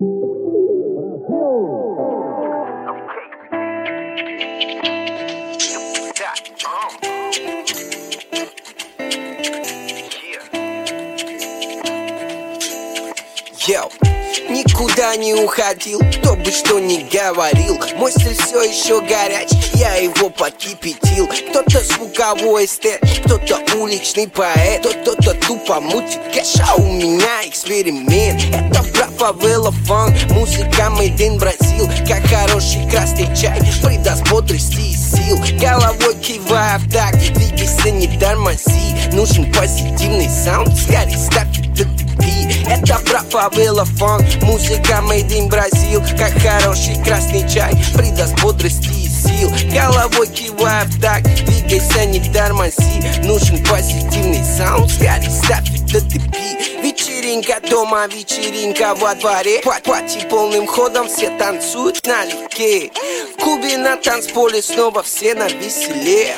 Йоу, никуда не уходил, кто бы что ни говорил. Мой стиль все еще горяч, я его подкипятил. Кто-то звуковой эстет, кто-то уличный поэт Кто-то тупо мутит кэш, а у меня эксперимент. Это брат фавела фанк, музыка made in Бразил Как хороший красный чай, придаст бодрости и сил. Головой кивая в такт, двигайся, не тормози. Нужен позитивный саунд, скорее ставь это про фавела фанк Музыка made in Бразил Как хороший красный чай. Придаст бодрости и сил. Головой кивая в так Двигайся, не тормози. Нужен позитивный саунд Скорее ставь это ты Вечеринка дома, вечеринка во дворе. Пати полным ходом, все танцуют налегке. В клубе на танцполе снова все на веселе.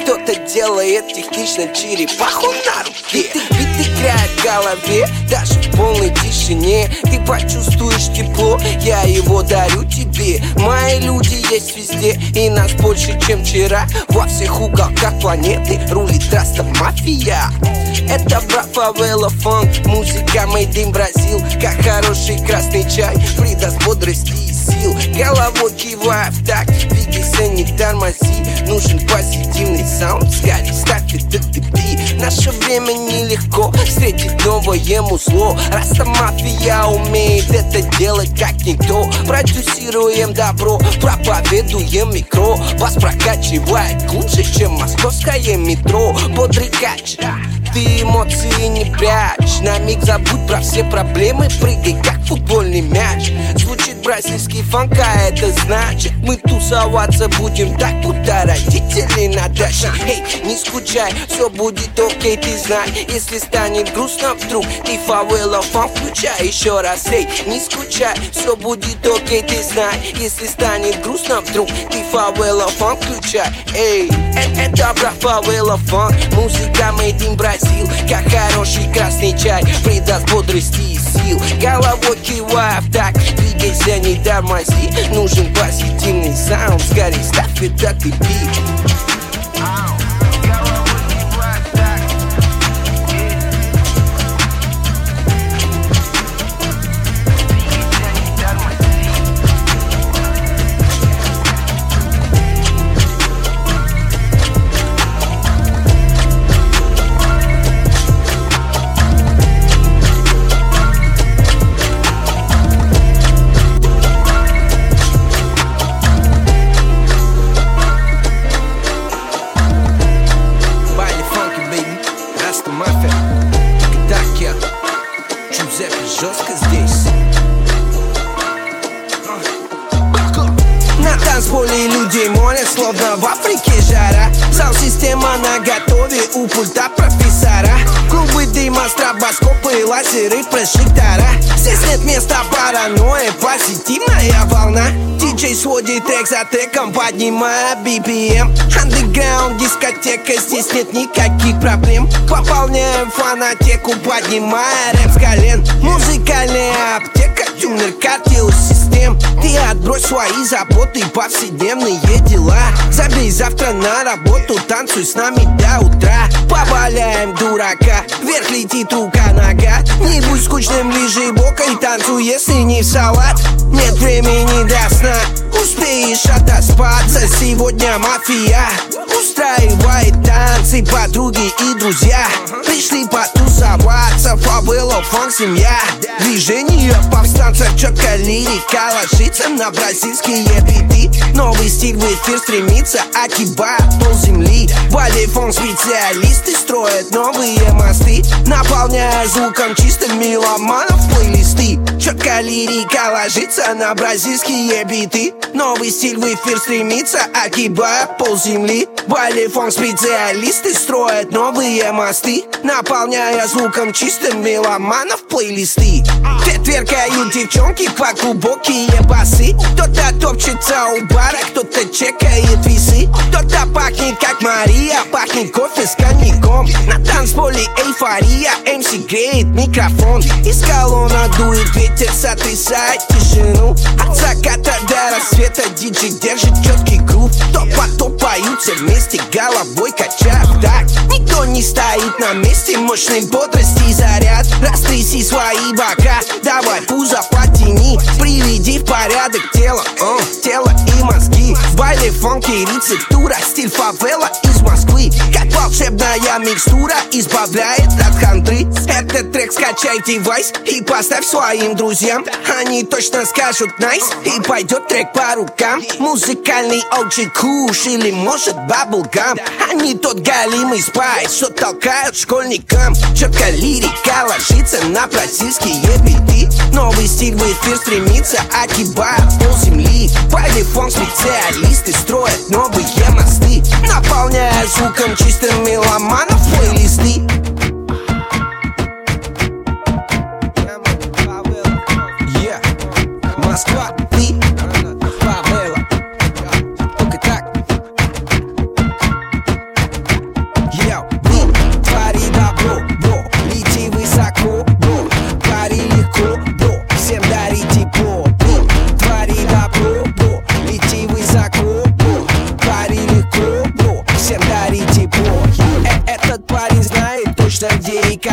Кто-то делает технично черепаху на руке. Бит играет в голове, даже в полной тишине. Ты почувствуешь тепло, я его дарю тебе. Мои люди есть везде, и нас больше, чем вчера. Во всех уголках планеты рулит раста мафия Это брат фавела фанк, музыка made in Бразил Как хороший красный чай, придаст бодрости сил Головой кивая в такт, двигайся, не тормози. Нужен позитивный саунд, скорее ставь это ты Наше время нелегко, встретить новое музло. Раста мафия умеет это делать как никто. Продюсируем добро, проповедуем микро. Вас прокачивает лучше, чем московское метро. Бодрый кач, ты эмоции не прячь. На миг забудь про все проблемы Прыгай как футбольный мяч. Звучит бразильский фанк, а это значит Мы тусоваться будем так, будто родители на даче Эй, не скучай, все будет окей, ты знай Если станет грустно вдруг, ты фавела фанк Включай еще раз, эй, не скучай, все будет окей, ты знай Если станет грустно вдруг, ты фавела фанк Включай, эй, э, это про фавела фанк Музыка made in Brazil, как хороший красный чай Придаст бодрости и сил. Головой кивая в так, двигайся, не тормози Нужен позитивный саунд, скорее ставь это ты бит здесь. На танцполе людей молят, словно в Африке жара Саунд-система на готове у пульта профессора. Клубы дыма, стробоскопы, лазеры, прожектора Здесь нет места паранойи, позитивная волна. Диджей сводит трек за треком, поднимая BPM Андеграунд, дискотека, здесь нет никаких проблем. Пополняем фанатеку, поднимая рэп с колен. Музыкальная аптека, тюнер, картил систем Ты отбрось свои заботы, повседневные дела. Забей завтра на работу, танцуй с нами до утра. Поваляем дурака, вверх летит рука-нога Не будь скучным, лежи бокой, танцуй, если не в салат. Нет времени до сна, успеешь отоспаться. Сегодня мафия устраивает танцы Подруги и друзья. Пришли потусоваться Фавела, фон, семья Движение повстанцев, четко лирика Ложится на бразильские биты Стиль в эфир стремится Акиба, пол земли Балифон специалисты строят новые мосты. Наполняя звуком чистым меломанов плейлисты. Четко лирика ложится на бразильские биты. Новый стиль в эфир стремится Акиба, пол земли Балифон специалисты строят новые мосты. Наполняя звуком чистым меломанов плейлисты. Те тверкают Идут девчонки по глубокие басы. Кто-то топчется у бара, кто-то чекает весы Кто-то пахнет как Мария, пахнет кофе с коньяком. На танцполе эйфория, МС греет микрофон. Из колонна дует ветер, сотрясает тишину От заката до рассвета диджей держит четкий грув Топа топ поются вместе, головой качают так. Никто не стоит на месте, мощной бодрости заряд. Растряси свои бока, давай пузо потяни. Приведи в порядок тело, о, тело и мозги В байле фонки рецептура, стиль фавела из Москвы Как волшебная микстура избавляет от хандры Этот трек скачайте вайс и поставь своим друзьям Они точно скажут nice и пойдет трек по рукам Музыкальный OG куш или может bubble gum не тот галимый спайс, что толкают школьникам Четко лирика ложится на бразильские биты Новый стиль в эфир стремится, огибая пол земли Полифон специалисты строят новые мосты Наполняя звуком чистым меломанов плейлисты. Москва,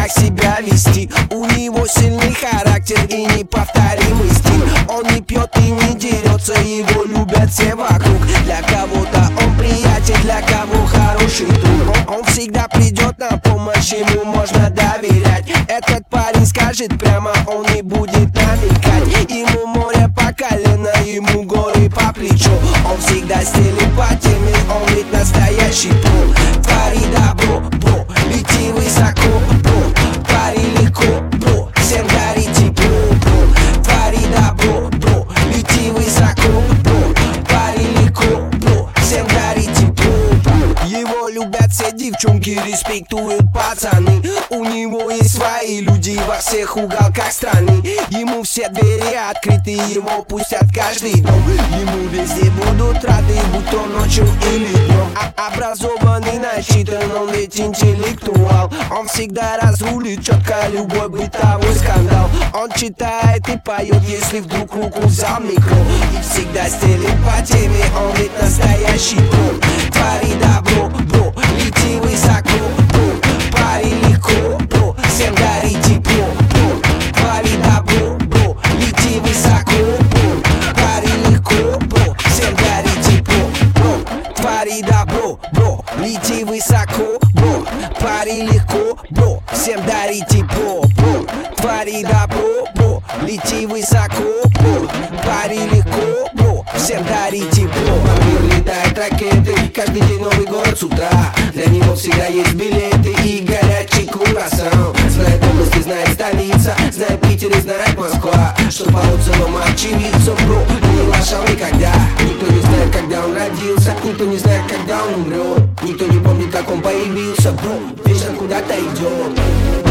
как себя вести. У него сильный характер и неповторимый стиль. Он не пьет и не дерется, его любят все вокруг. Для кого-то он приятель, для кого хороший друг. Он, всегда придет на помощь, ему можно доверять. Этот парень скажет прямо, он не будет намекать. Ему море по колено, ему горы по плечу. Он всегда стелит по теме, он ведь настоящий про во всех уголках страны. Ему все двери открыты, его пустят каждый дом. Ему везде будут рады, будь то ночью или днем. А- Образованный, начитан, он ведь интеллектуал. Он всегда разрулит четко любой бытовой скандал. Он читает и поет, если вдруг руку взял микро. И всегда стелит по теме, он ведь настоящий про Твори добро, всем дари тепло, бро Твори добро, бро, лети высоко, бро Пари легко, бро, всем дари тепло Мир летает ракеты, каждый день новый город с утра. Для него всегда есть билеты и горячий круассан. Знает область и знает столица, знает Питер и знает Москва. Что по отзывам очевидцев, бро, не лошал никогда Никто не знает, когда он родился, никто не знает, когда он умрет. Никто не помнит, как он появился, бро, вечно куда-то идет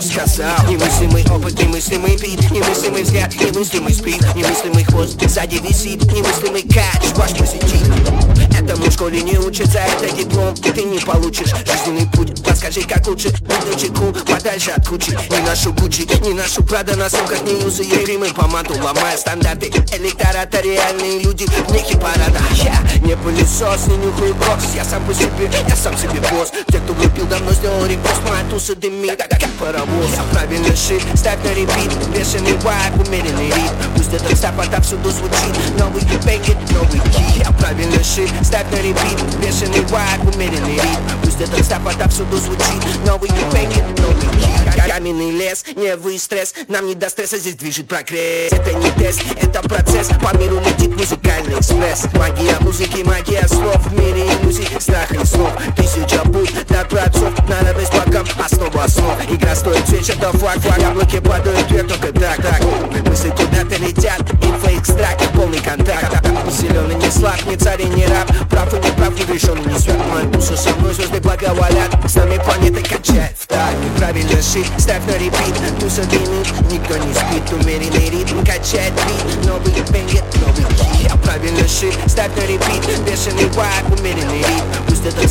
все сказал Немыслимый опыт, немыслимый бит Немыслимый взгляд, немыслимый спид Немыслимый хвост сзади висит Немыслимый кач, ваш посетит это мужской школе не учат за это диплом Ты не получишь. Жизненный путь Подскажи, как лучше быть чеку Подальше от кучи Не нашу Гуччи, не нашу Прада На сумках не юзы и римы помаду Ломая стандарты. Электората реальные люди Не хит-парада Я не пылесос, не нюхаю кокс Я сам по себе, я сам себе босс. Те, кто выпил, давно сделал репост. Моя туса дымит, как, паровоз. Я правильно шит, ставь на репит. Бешеный вайб, умеренный ритм. Пусть этот стап отовсюду звучит. Новый бэнгет, новый кит. Я правильно шит, ставь на репит. Бешеный вайб, умеренный ритм. Пусть этот стап отовсюду звучит. Новый бэнгет, новый Каменный лес, не вы стресс. Нам не до стресса, здесь движет прогресс. Это не тест, это процесс. По миру летит музыкальный экспресс. Магия музыки, магия слов. В мире иллюзий, страха и снов Тысяча путь до дворцов Надо быть боком, основа основ Игра стоит свеч, это флаг, флаг Яблоки падают вверх, только так, так. Мысли куда-то летят, инфоэкстракт Полный контакт. Зеленый не слаб, не царь и не раб. Прав и не прав, не грешен не свят. Моя душа со мной, звезды благоволят. С нами планеты качает в так Правильно шит, ставь на репит. Туса дымит, никто не спит. Умеренный ритм качает бит. Новый бенгет, новый кит Я правильно шит, ставь на репит. Бешеный вайб, умеренный ритм. Пусть этот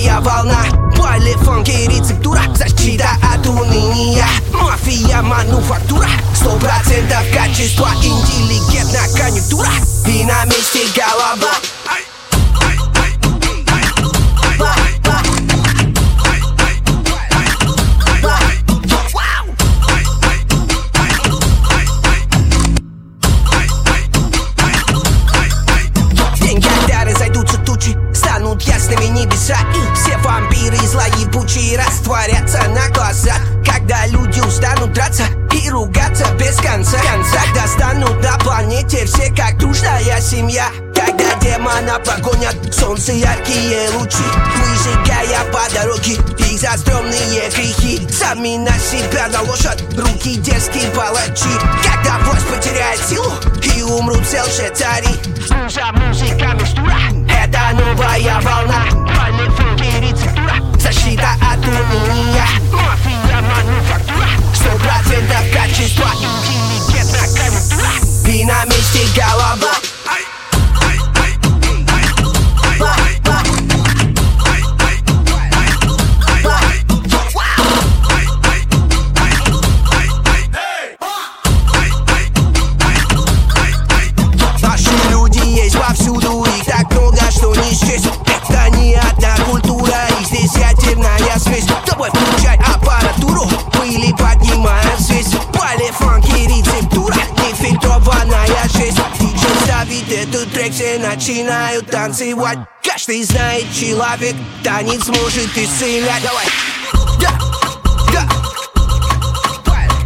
новая волна. Бойле, фанки, рецептура Защита от уныния. Мафия, мануфактура. Сто процентов качества. Интеллигентная конъюнктура. И на месте голова семья когда демона погонят солнце яркие лучи Выжигая по дороге. Их за стрёмные грехи Сами на себя наложат. Руки дерзкие палачи Когда власть потеряет силу и умрут все лжецари. Муза, музыка, микстура Это новая волна. Функи, рецептура. Защита от уныния. Мафия, мануфактура танцевать Каждый знает человек, танец может исцелять. Давай, да, да.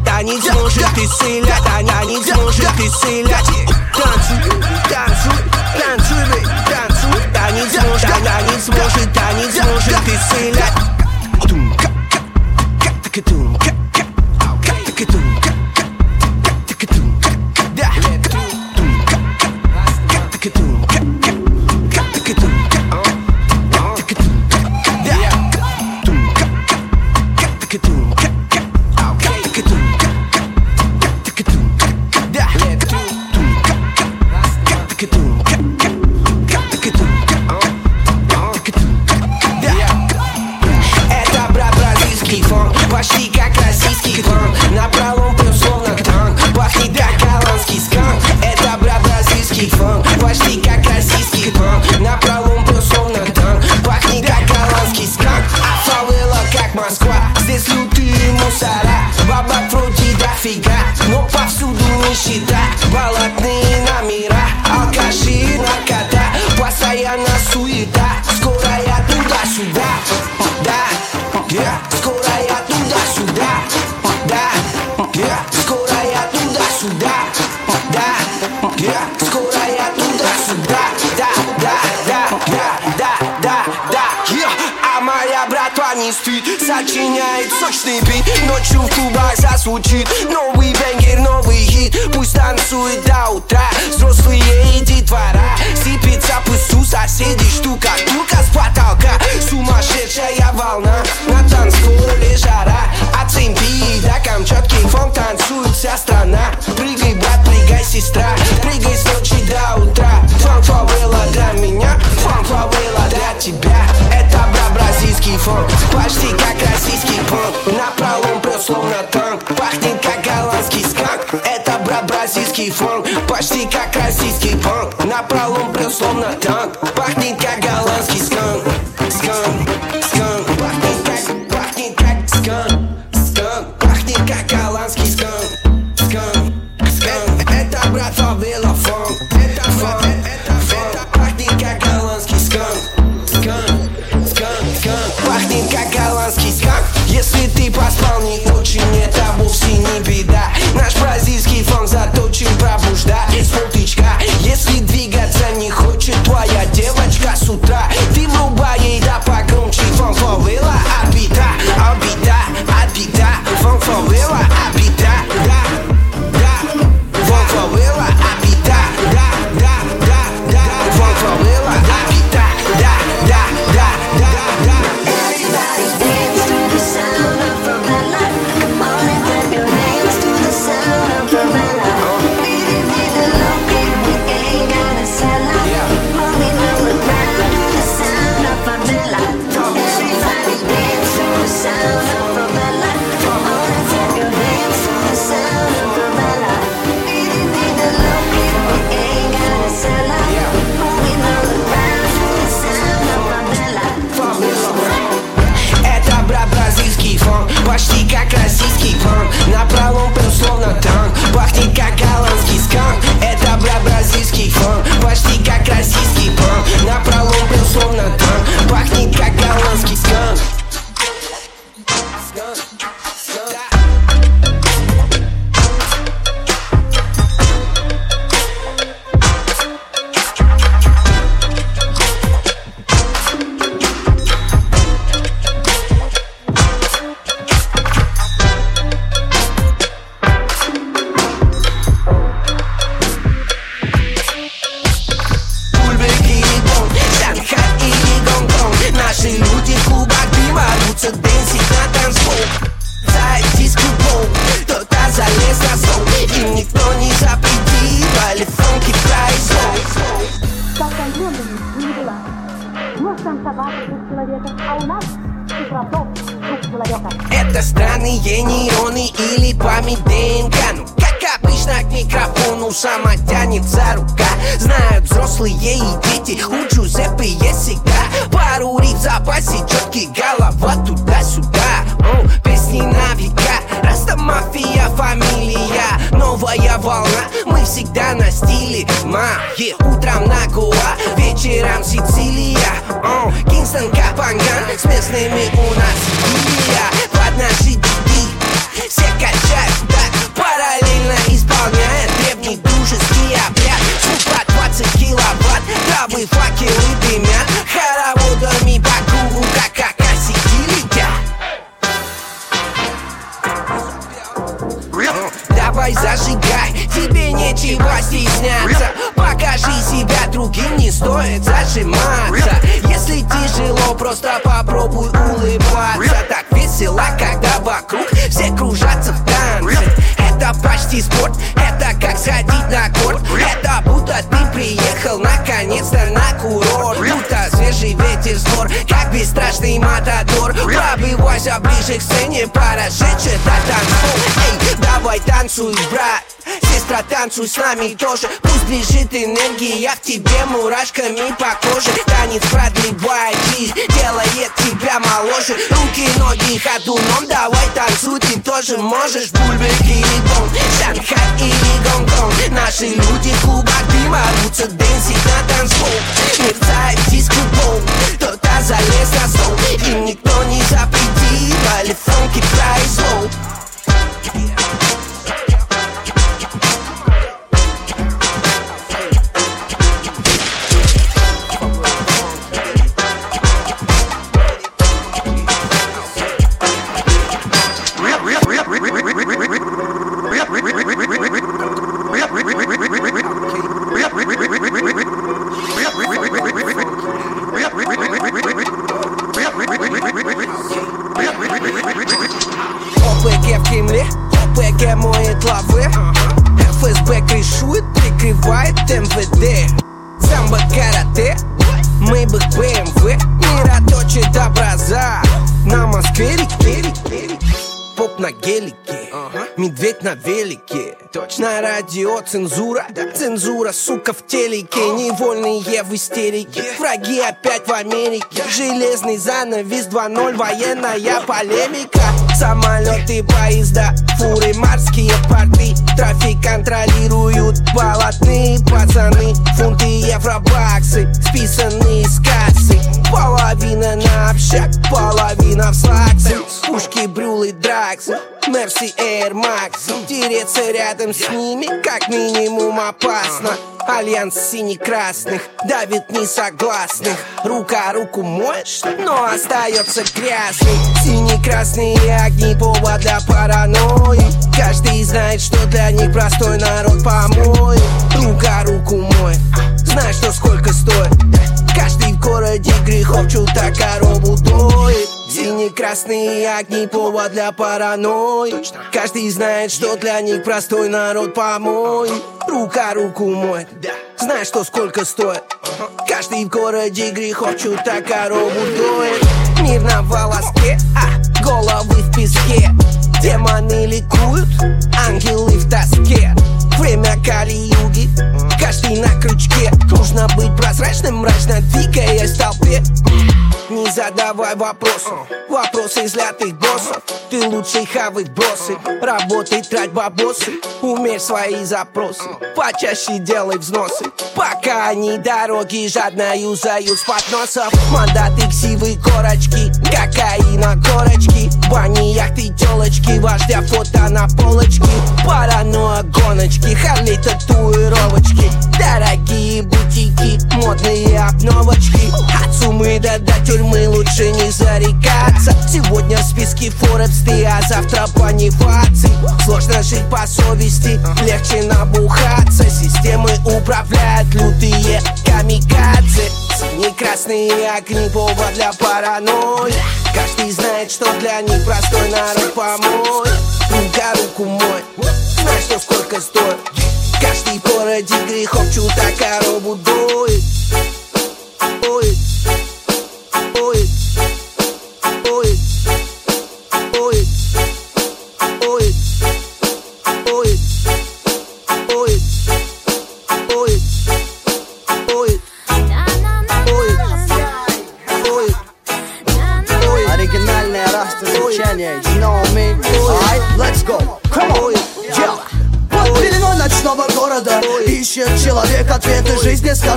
Танец может исцелять, танец может исцелять. Танцуй, танцуй, танцуй, танцуй. Танец может, танец может, танец может исцелять. Тум-ка, ка, братва не спит, сочиняет сочный бит Ночью в клубах зазвучит новый бенгер, новый хит Пусть танцует до утра, взрослые и детвора Сыпется пысу соседей, штука, штука с потолка. Сумасшедшая волна, на танцполе жара От Цимби до Камчатки фон танцует вся страна. Прыгай, брат, прыгай, сестра, прыгай с ночи до утра. Фан фавела для меня, фан фавела для тебя Это брат бразильский фон, почти как российский панк На пролом прет словно танк, пахнет как голландский сканк Это брат бразильский фон, почти как российский панк На пролом прет словно танк, пахнет как голландский сканк Сканк, запасе, четкий голова туда-сюда. Песни на века, Раста мафия фамилия. Новая волна, мы всегда на стиле. Мае, утром на Гоа, вечером Сицилия. О, Кингстон, Ко Панган, с местными у нас идиллия Под наши биты все качают так Параллельно исполняя древний дружеский обряд. По 20 киловатт, травы, факелы дымят нечего стесняться Покажи себя другим, не стоит зажиматься. Если тяжело, просто попробуй улыбаться. Так весело, когда вокруг все кружатся в танце. Это почти спорт, это как сходить на корт Это будто ты приехал наконец-то на курорт. Будто свежий ветер с гор, как бесстрашный матадор. Пробивайся ближе к сцене, пора жечь это танцпол. Эй, давай танцуй, брат Сестра, танцуй с нами тоже. Пусть бежит энергия в тебе мурашками по коже. Танец продлевает жизнь, делает тебя моложе. Руки, ноги ходуном, давай танцуй, ты тоже можешь. Бульбек или Дон, Шанхай или Гонконг. Наши люди в клубах дыма рвутся дэнсить на танцпол. Мерцает диско-бол, кто-то залез на стол. Им никто не запретит, вали фонки произвол прикрывает МВД Самбо карате, Мэйбах БМВ. Мироточит образа. На Москве реке, Поп на гелике, медведь на велике. На радио цензура, цензура, сука, в телеке. Невольные в истерике, враги опять в Америке. Железный занавес 2.0, военная полемика Самолеты, поезда, фуры, морские порты. Трафик контролируют болотные пацаны Фунты, евро, баксы, списанные с кассы Половина на общак, половина в слаксе Пушки, брюлы, драксы, Мерси, Air Max. Тереться рядом с ними как минимум опасно. Альянс сине-красных давит несогласных. Рука руку моешь, но остается грязный. Сине-красные огни повод для паранойи. Каждый знает, что для них простой народ помой. Рука руку мой, знаешь, что сколько стоит. Каждый городе грехов чудо корову доит Сине-красные огни повод для паранойи. Каждый знает, что для них простой народ помой. Рука руку моет Знаешь, что сколько стоит? Каждый в городе грехов чудо корову доит. Мир на волоске, а головы в песке. Демоны ликуют, ангелы в тоске Время кали-юги, каждый на крючке. Нужно быть прозрачным, мрачно двигаясь в толпе Не задавай вопросы, вопросы излятых боссов. Ты лучший хавай бросы, работай, трать бабосы. Умерь свои запросы, почаще делай взносы. Пока они дороги жадно юзают с подносов. Мандаты, ксивы, корочки, кокаина, корочки Бани, яхты, телочки, вождя фото на полочке. Паранойя, гоночки, Харли, татуировочки. Дорогие бутики, модные обновочки. От сумы до, до тюрьмы лучше не зарекаться. Сегодня в списке Forbes ты, а завтра бонифаций. Сложно жить по совести, легче набухаться. Системы управляют лютые камикадзе Синие-красные огни, повод для паранойи. Каждый знает, что для них простой народ помой. Рука руку мой, знаешь, что сколько стоит. Каждый в городе грехов чудо корову доит. Ой,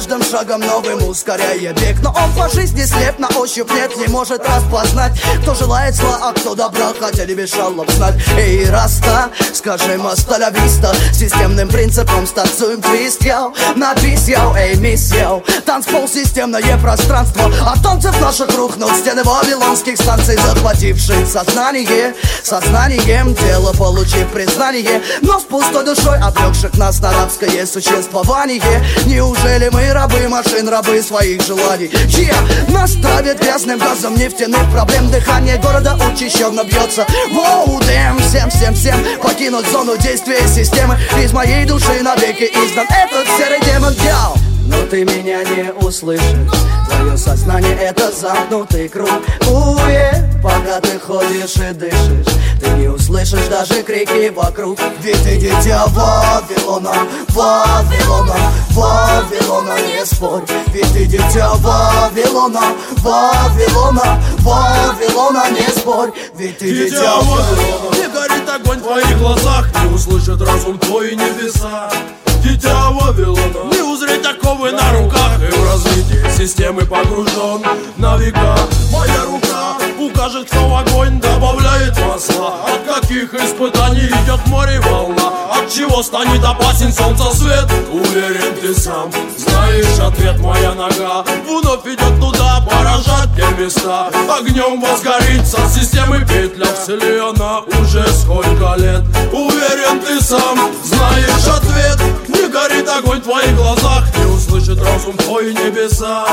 тем шагом новым ускоряя бег Но он по жизни слеп, на ощупь нет Не может распознать, кто желает зла А кто добра, хотели без жалоб знать. Эй, Раста, скажи hasta la vista Системным принципом станцуем твист, yo На бис, yo, эй, мисс, yo Танцпол, системное пространство. От танцев наших рухнут стены вавилонских станций Захвативших сознание. Сознанием тело получив признание Но с пустой душой обрекших нас на рабское существование. Неужели мы рабы машин, рабы своих желаний? Yeah! Нас травят грязным газом нефтяных проблем Дыхание города учащенно бьется Воу, дэм, всем, всем, всем Покинуть зону действия системы Из моей души навеки изгнан этот серый демон Яу! Но ты меня не услышишь. Твое сознание это замкнутый круг. Уе, пока ты ходишь и дышишь. Ты не услышишь даже крики вокруг. Ведь ты дитя Вавилона, Вавилона, Вавилона Не спорь, ведь ты дитя Вавилона, Вавилона, Вавилона Не спорь, ведь ты дитя Дитя Вавилона. Не горит огонь в твоих глазах Не услышит разум твой небеса Дитя Вавилона. Не узреть оковы на руках И в развитие системы погружен. На века Моя рука укажет, кто в огонь добавляет масла. От каких испытаний идет море волна? От чего станет опасен солнца свет? Уверен ты сам знаешь ответ Моя нога. Вновь идет туда Поражать те места Огнем возгорится системы петля. Вселена уже сколько лет? Уверен ты сам знаешь ответ горит огонь в твоих глазах Не услышит разум твой небеса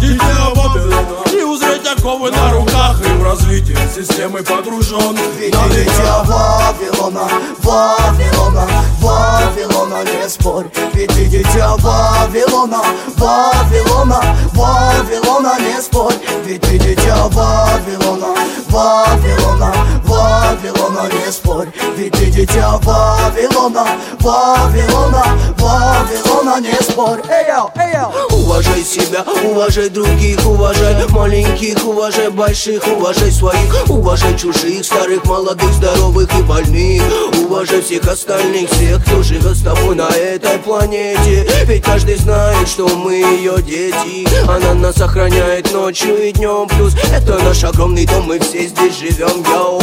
Дитя Вавилона Не узреть оковы на руках И в развитие системы погружен. Ведь на дитя Вавилона, Вавилона, Вавилона не спорь. Ведь ты дитя Вавилона, Вавилона, Вавилона, не спорь. Ведь ты дитя Вавилона, Вавилона, Вавилона, не спорь Ведь ты дитя Вавилона, Вавилона, Вавилона, не спорь Эй, йоу, эй, йоу. Уважай себя, уважай других, уважай маленьких, уважай больших, уважай своих, уважай чужих, старых, молодых, здоровых и больных, уважай всех остальных, всех, кто живет с тобой на этой планете. Ведь каждый знает, что мы ее дети, она нас охраняет ночью и днем, плюс это наш огромный дом, мы все здесь живем, йоу.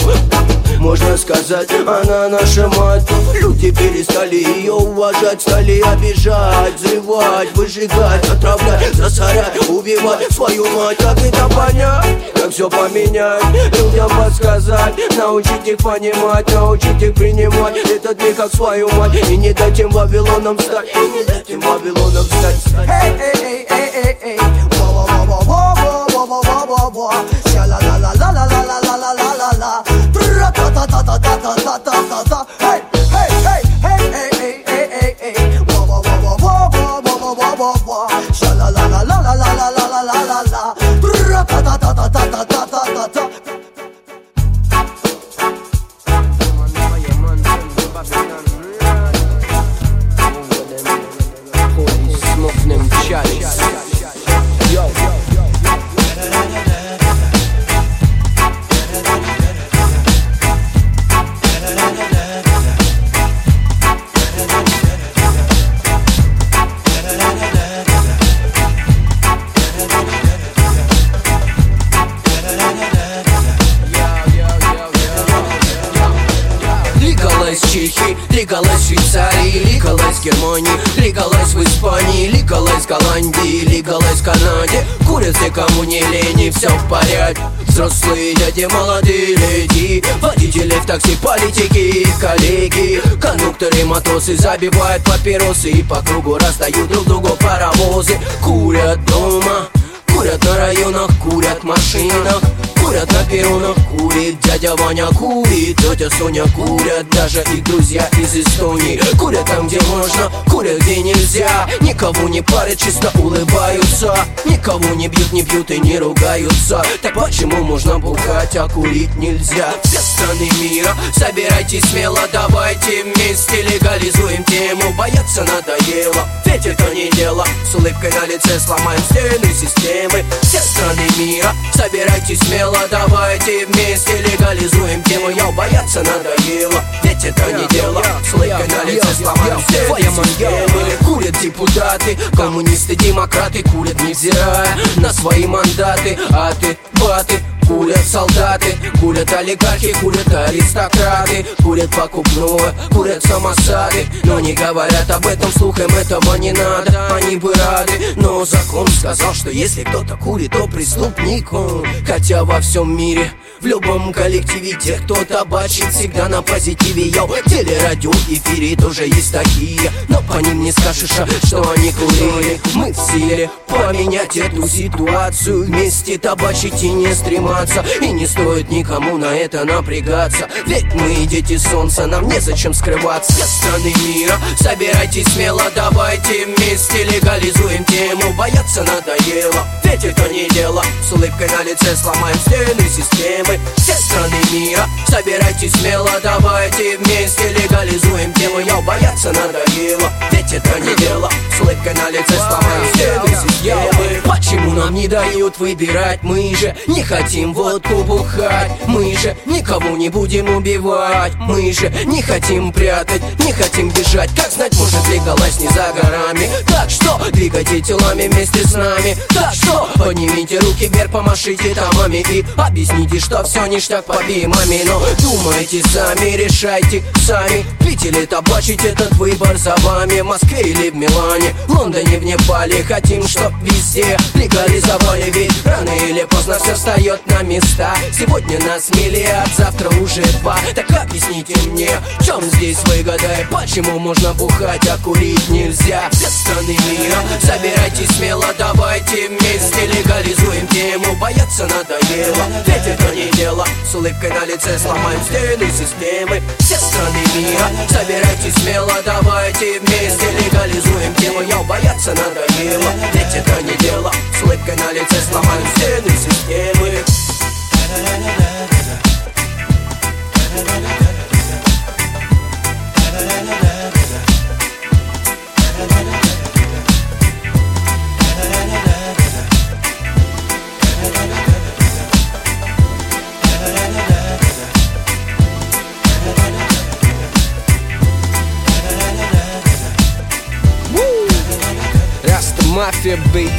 Можно сказать, она наша мать. Люди перестали ее уважать Стали обижать, взрывать, выжигать Отравлять, засорять, убивать свою мать. Как это понять, как все поменять? Людям подсказать, научить их понимать Научить их принимать. Этот мир как свою мать. И не дать им Вавилоном стать И не дать им Вавилоном стать, стать. Эй, эй, эй, эй, эй, эй. Во, Дяди, молодые леди, водители в такси, политики, коллеги, кондукторы, матросы забивают папиросы и по кругу расстают друг другу паровозы. Курят дома, курят на районах, курят в машинах. Курят на перронах, курит дядя Ваня, курит тетя Соня, курят даже их друзья из Эстонии. Курят там, где можно, курят, где нельзя. Никого не парят, чисто улыбаются. Никого не бьют, не бьют и не ругаются. Так почему можно бухать, а курить нельзя? Все страны мира, собирайтесь смело, давайте вместе легализуем тему. Бояться надоело, ведь это не дело. С улыбкой на лице сломаем стены системы. Все страны мира, собирайтесь смело, давайте вместе легализуем тему. Я бояться надоело, ведь это не дело. С улыбкой на лице сломаем стены системы Курят депутаты, коммунисты, демократы Курят невзирая на свои мандаты. А ты, баты, Курят солдаты, курят олигархи, курят аристократы. Курят покупное, курят самосады. Но не говорят об этом слух, этого не надо. Они бы рады, но закон сказал, что если кто-то курит, то преступник он. Хотя во всем мире, в любом коллективе Те, кто табачит, всегда на позитиве. Йоу, телерадио, эфире тоже есть такие. Но по ним не скажешь, а, что они курили. Мы в силе поменять эту ситуацию Вместе табачить и не стрематься И не стоит никому на это напрягаться. Ведь мы дети солнца, нам незачем скрываться. Страны мира, собирайтесь смело Давайте вместе легализуем тему. Бояться надоело, ведь это не дело. С улыбкой на лице сломаем стены системы. Все страны мира, собирайтесь смело Давайте вместе легализуем тему. Я бояться надоело, ведь это не дело. С улыбкой на лице сломаем стены системы. Почему нам не дают выбирать? Мы же не хотим водку бухать Мы же никого не будем убивать. Мы же не хотим прятать, не хотим бежать. Как знать, может легалась не за горами. Так что двигайте телами вместе с нами. Так что поднимите руки вверх, помашите томами И объясните, что все ништяк по маме Но думайте сами, решайте сами. Пить или табачить, этот выбор за вами. В Москве или в Милане, Лондоне, в Непале. Хотим, чтоб везде легализовали Ведь рано или поздно все встает на места. Сегодня нас миллиард, завтра уже два. Так объясните мне, в чем здесь выгода? И почему можно бухать, а курить нельзя? Все страны мира, собирайтесь смело Давайте вместе. Легализуем тему Бояться надоело, ведь это не дело. С улыбкой на лице сломаем стены системы. Все страны мира, собирайтесь смело Давайте вместе. Тело Я бояться надоело, ведь это не дело. С улыбкой на лице сломаю стены системы Mafia, baby.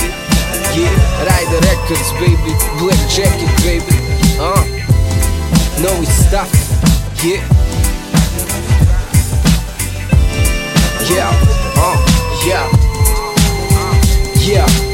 Yeah, Rider Records, baby. Black Jacket, baby. Uh, новый stuff. Yeah. Yeah, uh, yeah. Yeah, uh.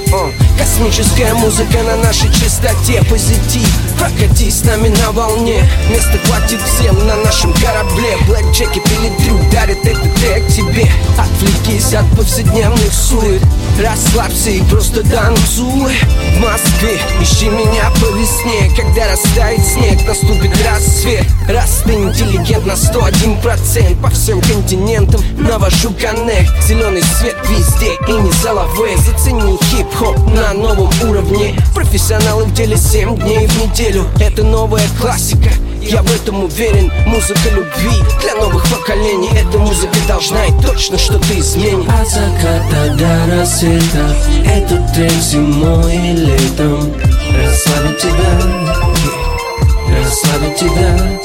Космическая музыка на нашей частоте. Позитив, прокатись с нами на волне. Места хватит всем на нашем корабле. Или Дрю дарит этот трек тебе. Отвлекись от повседневных сует. Расслабься и просто танцуй. В Москве ищи меня по весне. Когда растает снег, наступит рассвет. Раз ты интеллигент на 101% По всем континентам навожу коннект. Зеленый свет везде и не заловые Зацени хип-хоп на новом уровне. Профессионалы в деле 7 дней в неделю. Это новая классика я в этом уверен, музыка любви Для новых поколений. Эта музыка должна и точно что-то изменит От заката до рассвета Этот трек зимой и летом. Расслабит тебя Расслабит тебя.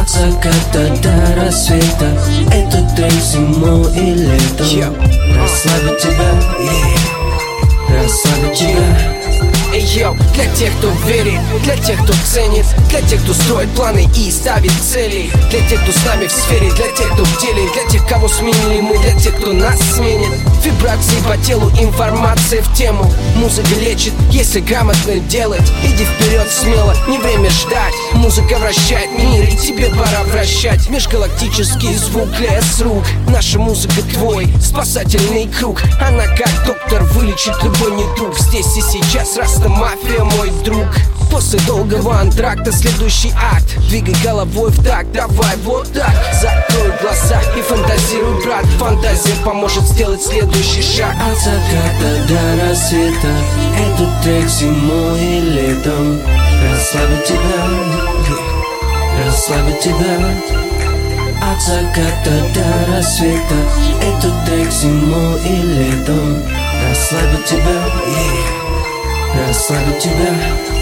От заката до рассвета Этот трек зимой и летом. Yeah. Расслабит тебя Расслабит тебя Yo, для тех, кто верит, для тех, кто ценит Для тех, кто строит планы и ставит цели. Для тех, кто с нами в сфере, для тех, кто в деле Для тех, кого сменили мы, для тех, кто нас сменит. Вибрации по телу, информация в тему. Музыка лечит, если грамотно делать. Иди вперед смело, не время ждать. Музыка вращает мир, и тебе пора вращать. Межгалактический звук, лес рук. Наша музыка твой, спасательный круг. Она как доктор вылечит любой недуг. Здесь и сейчас Раста мафия, мой друг. После долгого антракта следующий акт. Двигай головой в такт, давай вот так. Закрой глаза и фантазируй, брат. Фантазия поможет сделать следующий шаг. От заката до рассвета Этот трек зимой и летом. Расслабит тебя Расслабит тебя. От заката до рассвета Этот трек зимой и летом. Расслабит тебя Расслабит тебя Thank you.